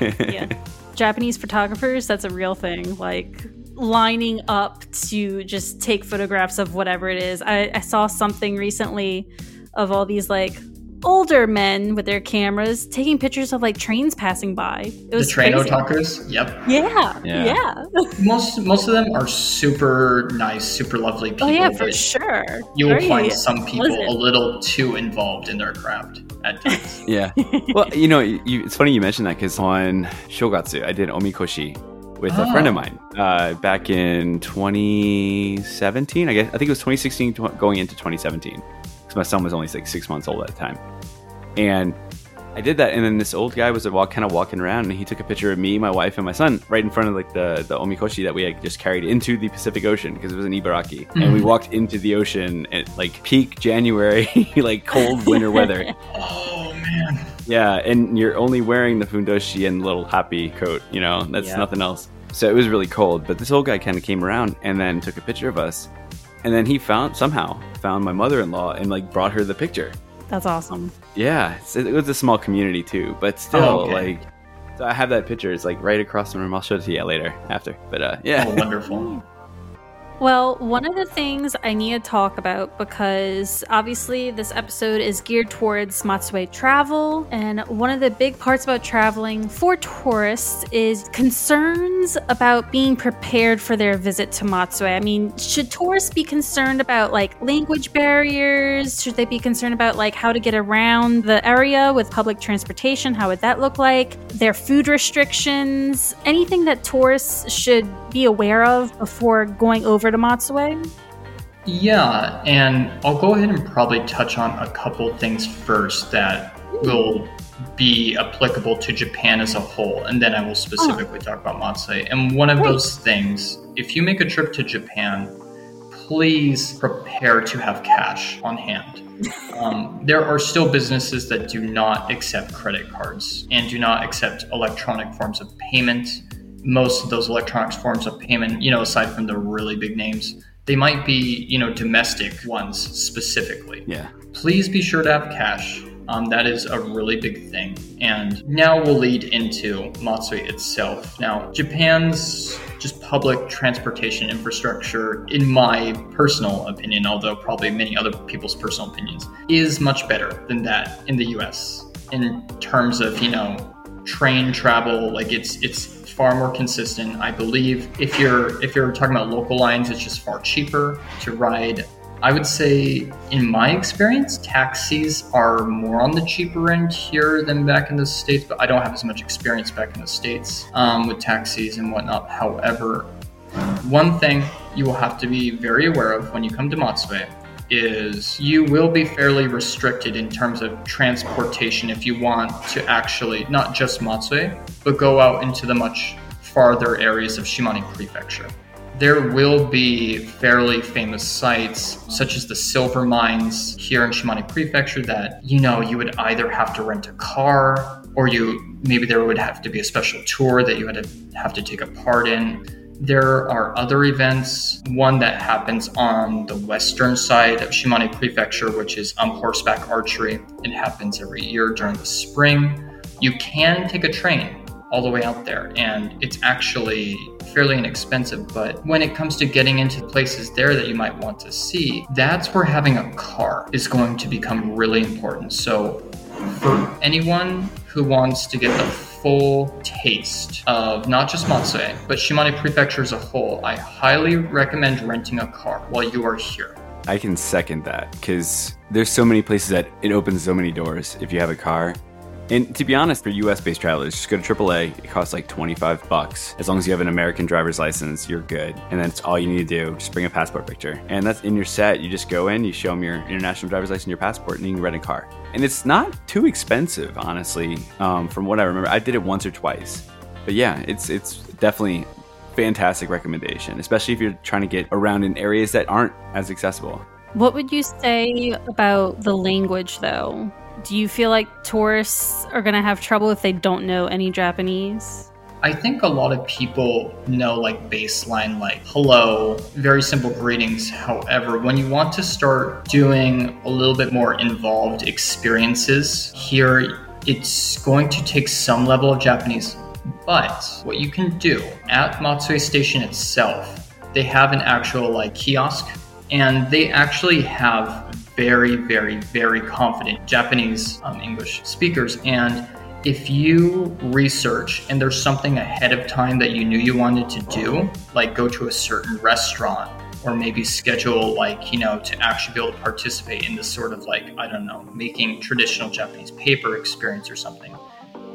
yeah. Japanese photographers, that's a real thing. Like lining up to just take photographs of whatever it is. I, I saw something recently of all these like older men with their cameras taking pictures of like trains passing by. It The was train crazy. otakers, yep. Yeah, Yeah. yeah. Most most of them are super nice, super lovely people. Oh yeah, for sure. You will Very find some people pleasant. a little too involved in their craft at [laughs] times. yeah well you know you, it's funny you mentioned that because on shogatsu i did omikoshi with a friend of Oh. mine uh, back in 2017 i guess i think it was 2016 tw- going into 2017 because my son was only like six months old at the time and i did that and then this old guy was walk, kind of walking around and he took a picture of me my wife and my son right in front of like the, the omikoshi that we had just carried into the pacific ocean because it was in ibaraki and we mm. walked into the ocean at like peak january [laughs] like cold winter weather [laughs] oh man. yeah, and you're only wearing the fundoshi and little happy coat, you know, that's Yeah. nothing else. So it was really cold. But this old guy kind of came around and then took a picture of us. And then he found, somehow, found my mother in law and like brought her the picture. That's awesome. Yeah, it was a small community too, but still, Oh, okay. like, so I have that picture. It's like right across the room. I'll show it to you later after. But uh, yeah. Oh, wonderful. [laughs] Well, one of the things I need to talk about because obviously this episode is geared towards Matsue travel, and one of the big parts about traveling for tourists is concerns about being prepared for their visit to Matsue. I mean, should tourists be concerned about like language barriers? Should they be concerned about like how to get around the area with public transportation? How would that look like? Their food restrictions? Anything that tourists should be aware of before going over to Matsue? Yeah, and I'll go ahead and probably touch on a couple things first that will be applicable to Japan as a whole, and then I will specifically talk about Matsue. And one of those things, if you make a trip to Japan, please prepare to have cash on hand. [laughs] Um, there are still businesses that do not accept credit cards and do not accept electronic forms of payment most of those electronics forms of payment, you know, aside from the really big names, they might be, you know, domestic ones specifically. Yeah. Please be sure to have cash. Um, that is a really big thing. And now we'll lead into Matsue itself. Now, Japan's just public transportation infrastructure, in my personal opinion, although probably many other people's personal opinions, is much better than that in the US in terms of, you know, train travel. Like it's it's far more consistent. I believe if you're if you're talking about local lines, it's just far cheaper to ride. I would say, in my experience, taxis are more on the cheaper end here than back in the states. But I don't have as much experience back in the states um, with taxis and whatnot. However, one thing you will have to be very aware of when you come to Matsue is you will be fairly restricted in terms of transportation if you want to actually not just Matsue, but go out into the much farther areas of Shimane Prefecture. There will be fairly famous sites such as the silver mines here in Shimane Prefecture that you know you would either have to rent a car or you maybe there would have to be a special tour that you had to have to take a part in there are other events, one that happens on the western side of Shimane Prefecture, which is on horseback archery. It happens every year during the spring. You can take a train all the way out there, and it's actually fairly inexpensive. But when it comes to getting into places there that you might want to see, that's where having a car is going to become really important. So, for anyone who wants to get the full taste of not just Matsue, but Shimane Prefecture as a whole, I highly recommend renting a car while you are here. I can second that because there's so many places that it opens so many doors if you have a car. And to be honest, for US based travelers, just go to AAA. It costs like 25 bucks. As long as you have an American driver's license, you're good. And that's all you need to do. Just bring a passport picture. And that's in your set. You just go in, you show them your international driver's license, your passport, and you can rent a car. And it's not too expensive, honestly, um, from what I remember. I did it once or twice. But yeah, it's it's definitely fantastic recommendation, especially if you're trying to get around in areas that aren't as accessible. What would you say about the language, though? Do you feel like tourists are going to have trouble if they don't know any Japanese? I think a lot of people know like baseline, like hello, very simple greetings. However, when you want to start doing a little bit more involved experiences here, it's going to take some level of Japanese. But what you can do at Matsue Station itself, they have an actual like kiosk and they actually have very, very, very confident Japanese um, English speakers. And if you research and there's something ahead of time that you knew you wanted to do, like go to a certain restaurant or maybe schedule like you know to actually be able to participate in this sort of like i don't know making traditional japanese paper experience or something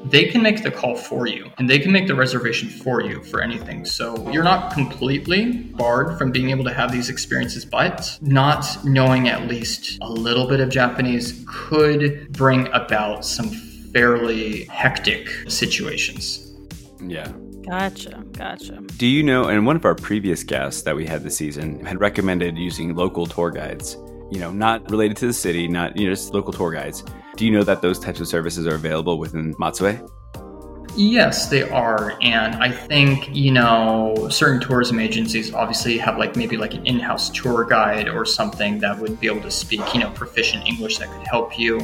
they can make the call for you and they can make the reservation for you for anything. So you're not completely barred from being able to have these experiences, but not knowing at least a little bit of Japanese could bring about some fairly hectic situations. Yeah. Gotcha, gotcha. Do you know, and one of our previous guests that we had this season had recommended using local tour guides, you know, not related to the city, not, you know, just local tour guides do you know that those types of services are available within Matsue? Yes, they are. And I think, you know, certain tourism agencies obviously have like maybe like an in house tour guide or something that would be able to speak, you know, proficient English that could help you.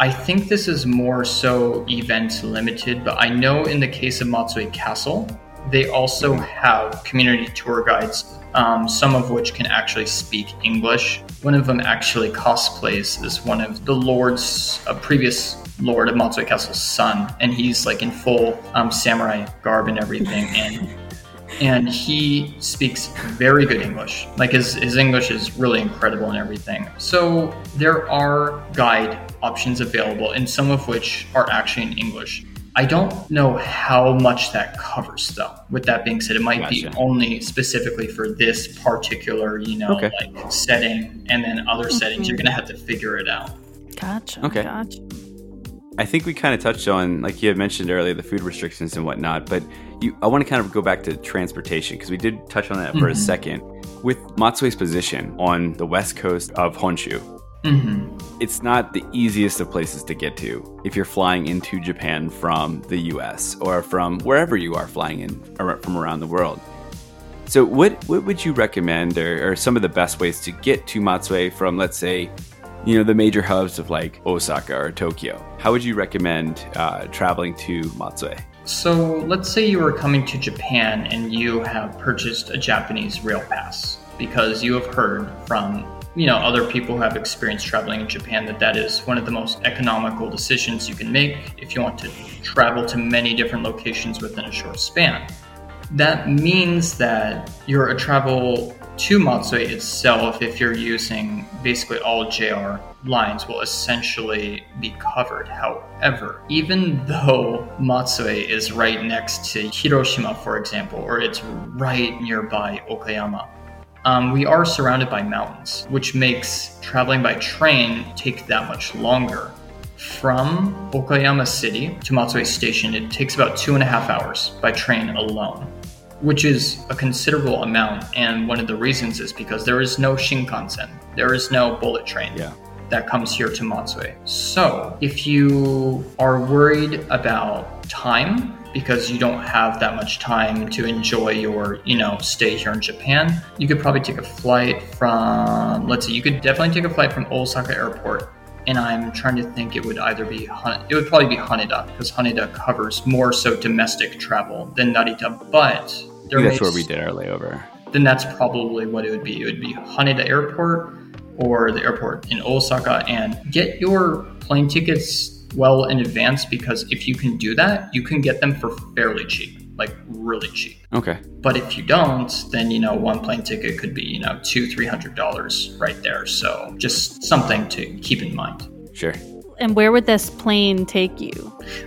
I think this is more so event limited, but I know in the case of Matsue Castle, They also have community tour guides, um, some of which can actually speak English. One of them actually cosplays as one of the lords, a previous lord of Matsue Castle's son, and he's like in full um, samurai garb and everything. And and he speaks very good English. Like his, his English is really incredible and everything. So there are guide options available, and some of which are actually in English. I don't know how much that covers, though. With that being said, it might gotcha. be only specifically for this particular, you know, okay. like setting, and then other mm-hmm. settings. You're gonna have to figure it out. Gotcha. Okay. Gotcha. I think we kind of touched on, like you had mentioned earlier, the food restrictions and whatnot. But you, I want to kind of go back to transportation because we did touch on that mm-hmm. for a mm-hmm. second. With Matsue's position on the west coast of Honshu, mm-hmm. it's not the easiest of places to get to if you're flying into Japan from the U.S. or from wherever you are flying in from around the world. So, what what would you recommend, or, or some of the best ways to get to Matsue from, let's say, you know, the major hubs of like Osaka or Tokyo. How would you recommend uh, traveling to Matsue? So, let's say you are coming to Japan and you have purchased a Japanese rail pass because you have heard from you know other people have experience traveling in Japan that that is one of the most economical decisions you can make if you want to travel to many different locations within a short span. That means that your travel to Matsue itself, if you're using basically all JR lines, will essentially be covered. However, even though Matsue is right next to Hiroshima, for example, or it's right nearby Okayama, um, we are surrounded by mountains, which makes traveling by train take that much longer. From Okayama City to Matsue Station, it takes about two and a half hours by train alone which is a considerable amount. And one of the reasons is because there is no Shinkansen, there is no bullet train. Yeah. That comes here to Matsue. So, if you are worried about time because you don't have that much time to enjoy your, you know, stay here in Japan, you could probably take a flight from, let's see, you could definitely take a flight from Osaka Airport and I'm trying to think it would either be it would probably be Haneda because Haneda covers more so domestic travel than Narita, but that's where we did our layover. Then that's probably what it would be. It would be Haneda Airport or the airport in Osaka and get your plane tickets well in advance because if you can do that, you can get them for fairly cheap, like really cheap. Okay. But if you don't, then you know one plane ticket could be you know two three hundred dollars right there. So just something to keep in mind. Sure. And where would this plane take you?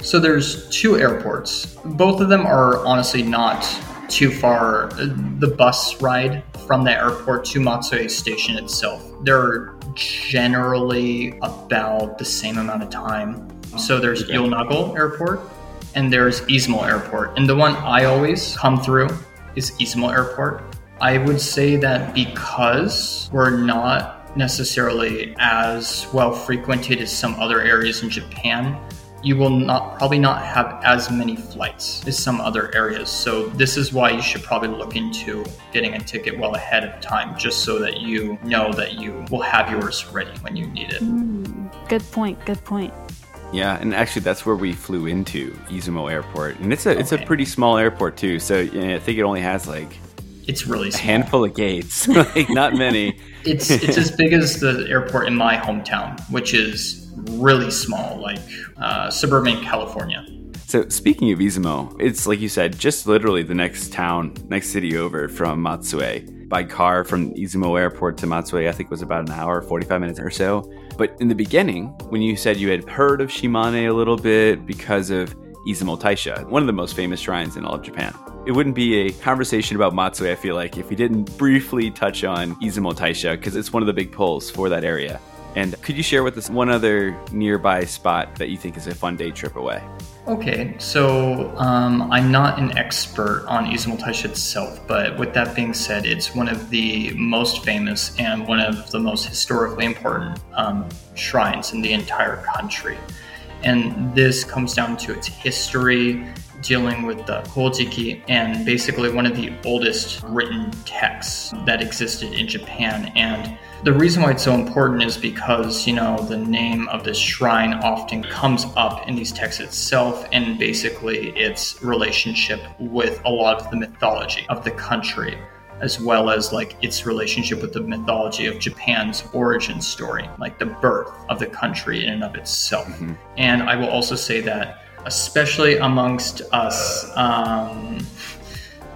So there's two airports. Both of them are honestly not too far. Uh, the bus ride from the airport to Matsue Station itself, they're generally about the same amount of time. So there's okay. Yonago Airport and there's Izumo Airport. And the one I always come through is Izumo Airport. I would say that because we're not necessarily as well frequented as some other areas in Japan, you will not probably not have as many flights as some other areas. So this is why you should probably look into getting a ticket well ahead of time, just so that you know that you will have yours ready when you need it. Mm, good point. Good point. Yeah, and actually, that's where we flew into Izumo Airport, and it's a okay. it's a pretty small airport too. So know, I think it only has like it's really small. a handful of gates, [laughs] like not many. [laughs] it's it's as big as the airport in my hometown, which is really small, like uh, suburban California. So speaking of Izumo, it's like you said, just literally the next town, next city over from Matsue. By car from Izumo Airport to Matsue, I think was about an hour, 45 minutes or so. But in the beginning, when you said you had heard of Shimane a little bit because of Izumo Taisha, one of the most famous shrines in all of Japan. It wouldn't be a conversation about Matsue, I feel like, if we didn't briefly touch on Izumo Taisha, because it's one of the big pulls for that area. And could you share with us one other nearby spot that you think is a fun day trip away? Okay, so um, I'm not an expert on Taisha itself, but with that being said, it's one of the most famous and one of the most historically important um, shrines in the entire country. And this comes down to its history, dealing with the Kojiki and basically one of the oldest written texts that existed in Japan. And the reason why it's so important is because, you know, the name of this shrine often comes up in these texts itself and basically its relationship with a lot of the mythology of the country as well as like its relationship with the mythology of Japan's origin story, like the birth of the country in and of itself. Mm-hmm. And I will also say that, especially amongst us, um,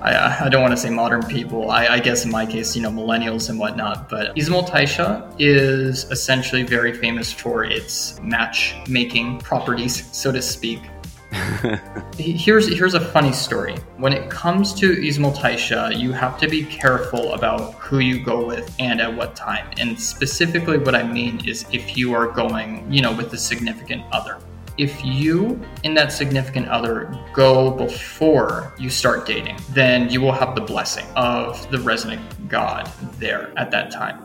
I, I, don't want to say modern people. I, I, guess in my case, you know, millennials and whatnot. But Izumo Taisha is essentially very famous for its matchmaking properties, so to speak. [laughs] here's here's a funny story. When it comes to Izumo Taisha, you have to be careful about who you go with and at what time. And specifically, what I mean is if you are going, you know, with a significant other. If you and that significant other go before you start dating, then you will have the blessing of the resident god there at that time.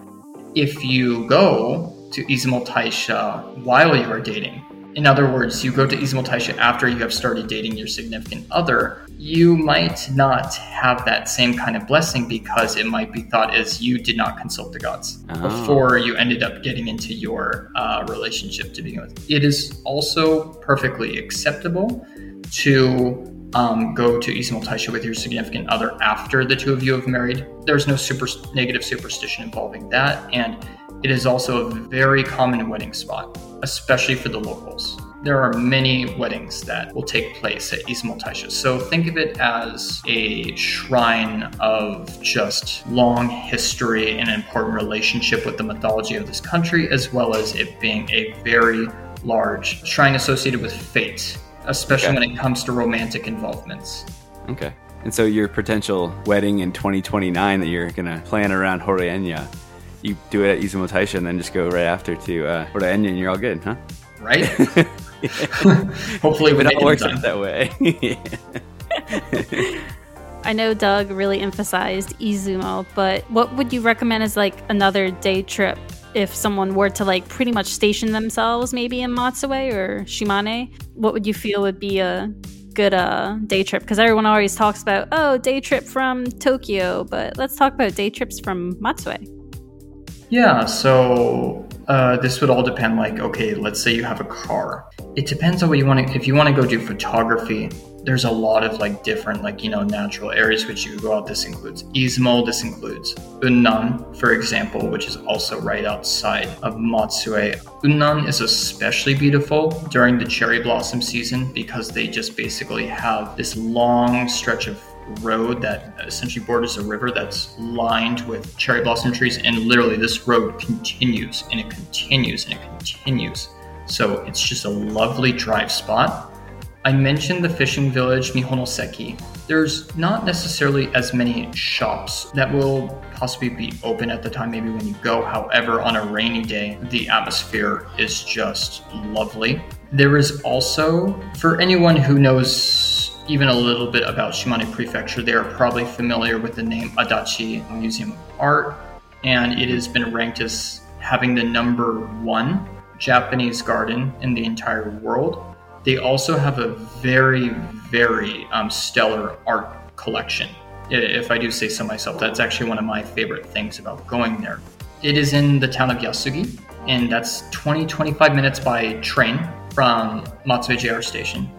If you go to Izumo Taisha while you are dating, in other words, you go to Izumo Taisha after you have started dating your significant other, you might not have that same kind of blessing because it might be thought as you did not consult the gods oh. before you ended up getting into your uh, relationship to begin with. It is also perfectly acceptable to um, go to Izumo Taisha with your significant other after the two of you have married. There's no super negative superstition involving that, and it is also a very common wedding spot especially for the locals. There are many weddings that will take place at Taisha. So think of it as a shrine of just long history and an important relationship with the mythology of this country, as well as it being a very large shrine associated with fate, especially okay. when it comes to romantic involvements. Okay. And so your potential wedding in 2029 that you're going to plan around Horanenya you do it at Izumo Taisha and then just go right after to uh, and you're all good, huh? Right? [laughs] [laughs] Hopefully, it all works out that way. [laughs] I know Doug really emphasized Izumo, but what would you recommend as like another day trip if someone were to like pretty much station themselves maybe in Matsue or Shimane? What would you feel would be a good uh, day trip? Because everyone always talks about, oh, day trip from Tokyo, but let's talk about day trips from Matsue. Yeah, so uh, this would all depend. Like, okay, let's say you have a car. It depends on what you want to. If you want to go do photography, there's a lot of like different, like you know, natural areas which you could go out. This includes Izumo. This includes Unnan, for example, which is also right outside of Matsue. Unnan is especially beautiful during the cherry blossom season because they just basically have this long stretch of road that essentially borders a river that's lined with cherry blossom trees. And literally, this road continues and it continues and it continues. So it's just a lovely drive spot. I mentioned the fishing village Mihonoseki. There's not necessarily as many shops that will possibly be open at the time, maybe when you go. However, on a rainy day, the atmosphere is just lovely. There is also, for anyone who knows even a little bit about Shimane Prefecture, they are probably familiar with the name Adachi Museum of Art, and it has been ranked as having the number one Japanese garden in the entire world. They also have a very, very um, stellar art collection. If I do say so myself, that's actually one of my favorite things about going there. It is in the town of Yasugi, and that's 20 25 minutes by train from Matsue JR Station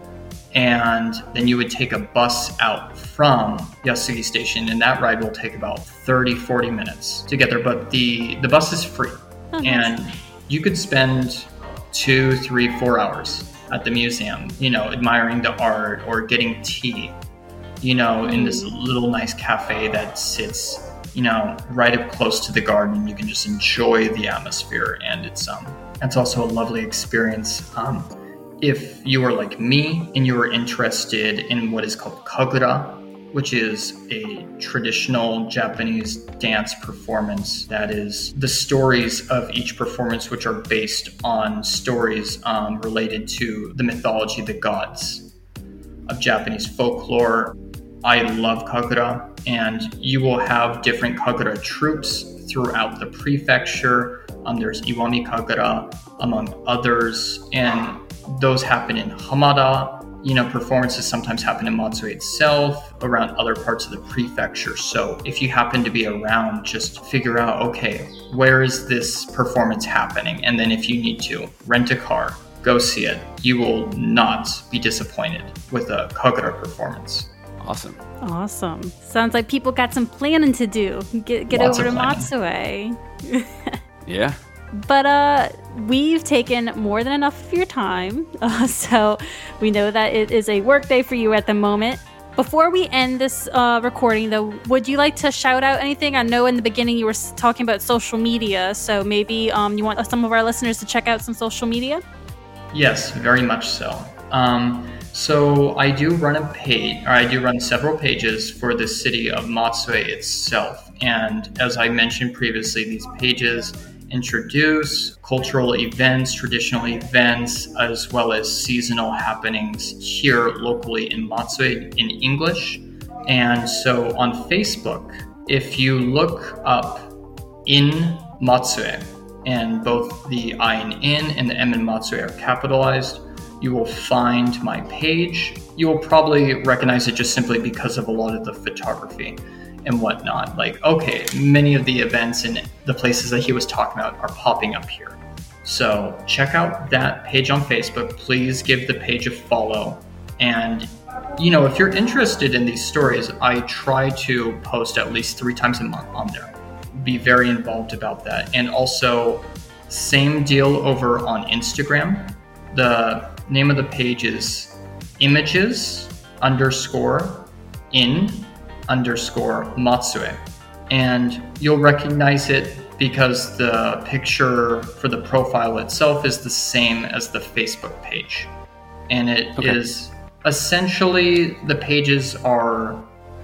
and then you would take a bus out from Yasugi Station, and that ride will take about 30, 40 minutes to get there. But the, the bus is free, oh, and nice. you could spend two, three, four hours at the museum, you know, admiring the art or getting tea, you know, in this mm. little nice cafe that sits, you know, right up close to the garden. You can just enjoy the atmosphere, and it's um, it's also a lovely experience. Um, if you are like me and you are interested in what is called kagura, which is a traditional Japanese dance performance that is the stories of each performance, which are based on stories um, related to the mythology, the gods of Japanese folklore. I love kagura, and you will have different kagura troupes throughout the prefecture. Um, there's Iwami Kagura, among others, and those happen in Hamada, you know, performances sometimes happen in Matsue itself, around other parts of the prefecture. So if you happen to be around, just figure out, okay, where is this performance happening? And then if you need to, rent a car, go see it. You will not be disappointed with a Kagura performance. Awesome. Awesome. Sounds like people got some planning to do. Get get Lots over to planning. Matsue. [laughs] Yeah. But uh, we've taken more than enough of your time, [laughs] uh, so we know that it is a work day for you at the moment. Before we end this uh, recording, though, would you like to shout out anything? I know in the beginning you were talking about social media, so maybe um, you want some of our listeners to check out some social media. Yes, very much so. Um, so I do run a page, or I do run several pages for the city of Matsue itself. And as I mentioned previously, these pages introduce cultural events, traditional events, as well as seasonal happenings here locally in Matsue in English. And so on Facebook, if you look up in Matsue, and both the I in in and the M in Matsue are capitalized, you will find my page. You will probably recognize it just simply because of a lot of the photography and whatnot. Like, okay, many of the events and the places that he was talking about are popping up here. So check out that page on Facebook. Please give the page a follow. And, you know, if you're interested in these stories, I try to post at least three times a month on there. Be very involved about that. And also, same deal over on Instagram. The name of the page is images underscore in underscore Matsue. And you'll recognize it because the picture for the profile itself is the same as the Facebook page. And it is Okay. essentially the pages are,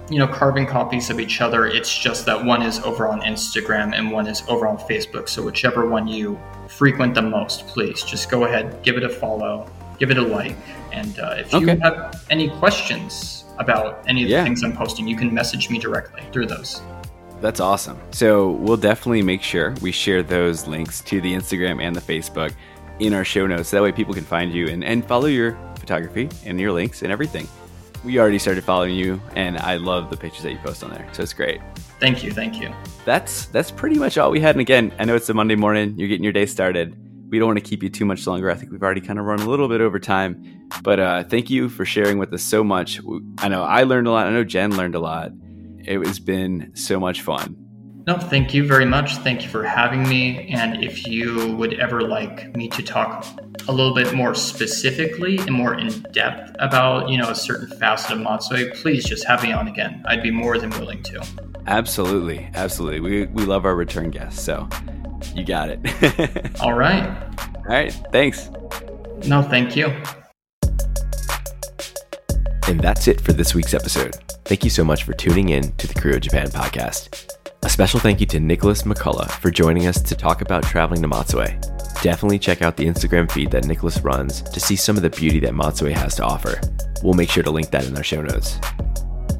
you know, carbon copies of each other. It's just that one is over on Instagram and one is over on Facebook. So whichever one you frequent the most, please just go ahead, give it a follow, give it a like. And uh, if you have any questions about any of the Yeah. things I'm posting, you can message me directly through those. That's awesome. So we'll definitely make sure we share those links to the Instagram and the Facebook in our show notes. That way people can find you and, and follow your photography and your links and everything. We already started following you and I love the pictures that you post on there. So it's great. Thank you, thank you. That's that's pretty much all we had. And again, I know it's a Monday morning, you're getting your day started. We don't want to keep you too much longer. I think we've already kind of run a little bit over time. But uh, thank you for sharing with us so much. I know I learned a lot. I know Jen learned a lot. It has been so much fun. No, thank you very much. Thank you for having me. And if you would ever like me to talk a little bit more specifically and more in depth about, you know, a certain facet of Matsue, please just have me on again. I'd be more than willing to. Absolutely, absolutely. We we love our return guests, so you got it. [laughs] All right. All right, thanks. No, thank you. And that's it for this week's episode. Thank you so much for tuning in to the Krewe of Japan podcast. A special thank you to Nicholas McCullough for joining us to talk about traveling to Matsue. Definitely check out the Instagram feed that Nicholas runs to see some of the beauty that Matsue has to offer. We'll make sure to link that in our show notes.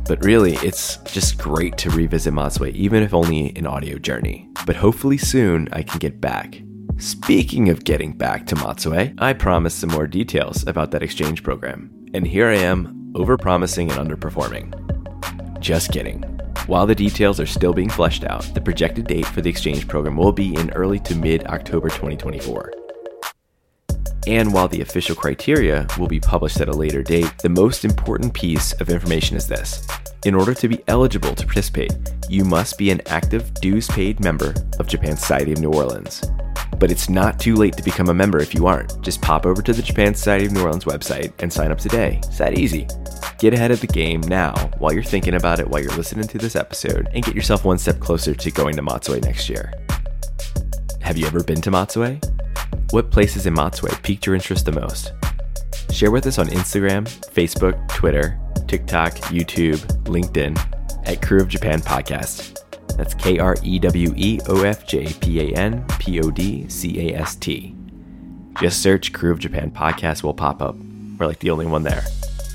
But really, it's just great to revisit Matsue, even if only an audio journey. But hopefully soon I can get back. Speaking of getting back to Matsue, I promised some more details about that exchange program. And here I am, overpromising and underperforming. Just kidding. While the details are still being fleshed out, the projected date for the exchange program will be in early to mid October 2024. And while the official criteria will be published at a later date, the most important piece of information is this. In order to be eligible to participate, you must be an active dues paid member of Japan Society of New Orleans. But it's not too late to become a member if you aren't. Just pop over to the Japan Society of New Orleans website and sign up today. It's that easy. Get ahead of the game now while you're thinking about it while you're listening to this episode and get yourself one step closer to going to Matsue next year. Have you ever been to Matsue? What places in Matsue piqued your interest the most? Share with us on Instagram, Facebook, Twitter, TikTok, YouTube, LinkedIn at Krewe of Japan Podcast. That's K R E W E O F J P A N P O D C A S T. Just search Krewe of Japan Podcast will pop up. We're like the only one there.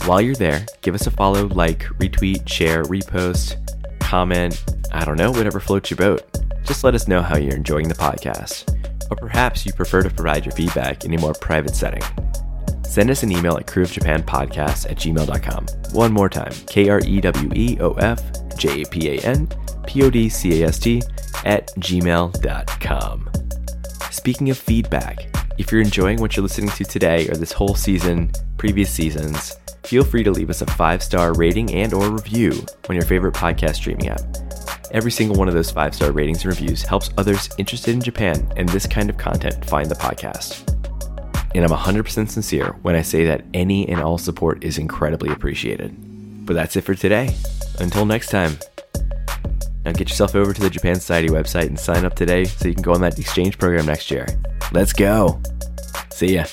While you're there, give us a follow, like, retweet, share, repost, comment, I don't know, whatever floats your boat. Just let us know how you're enjoying the podcast. Or perhaps you prefer to provide your feedback in a more private setting. send us an email at kreweofjapanpodcast at gmail.com. One more time K R E W E O F J A P A N P O D C A S T at gmail.com. Speaking of feedback, if you're enjoying what you're listening to today or this whole season, previous seasons, feel free to leave us a five-star rating and or review on your favorite podcast streaming app. Every single one of those five-star ratings and reviews helps others interested in Japan and this kind of content find the podcast. And I'm 100% sincere when I say that any and all support is incredibly appreciated. But that's it for today. Until next time. Now get yourself over to the Japan Society website and sign up today so you can go on that exchange program next year. Let's go. See ya.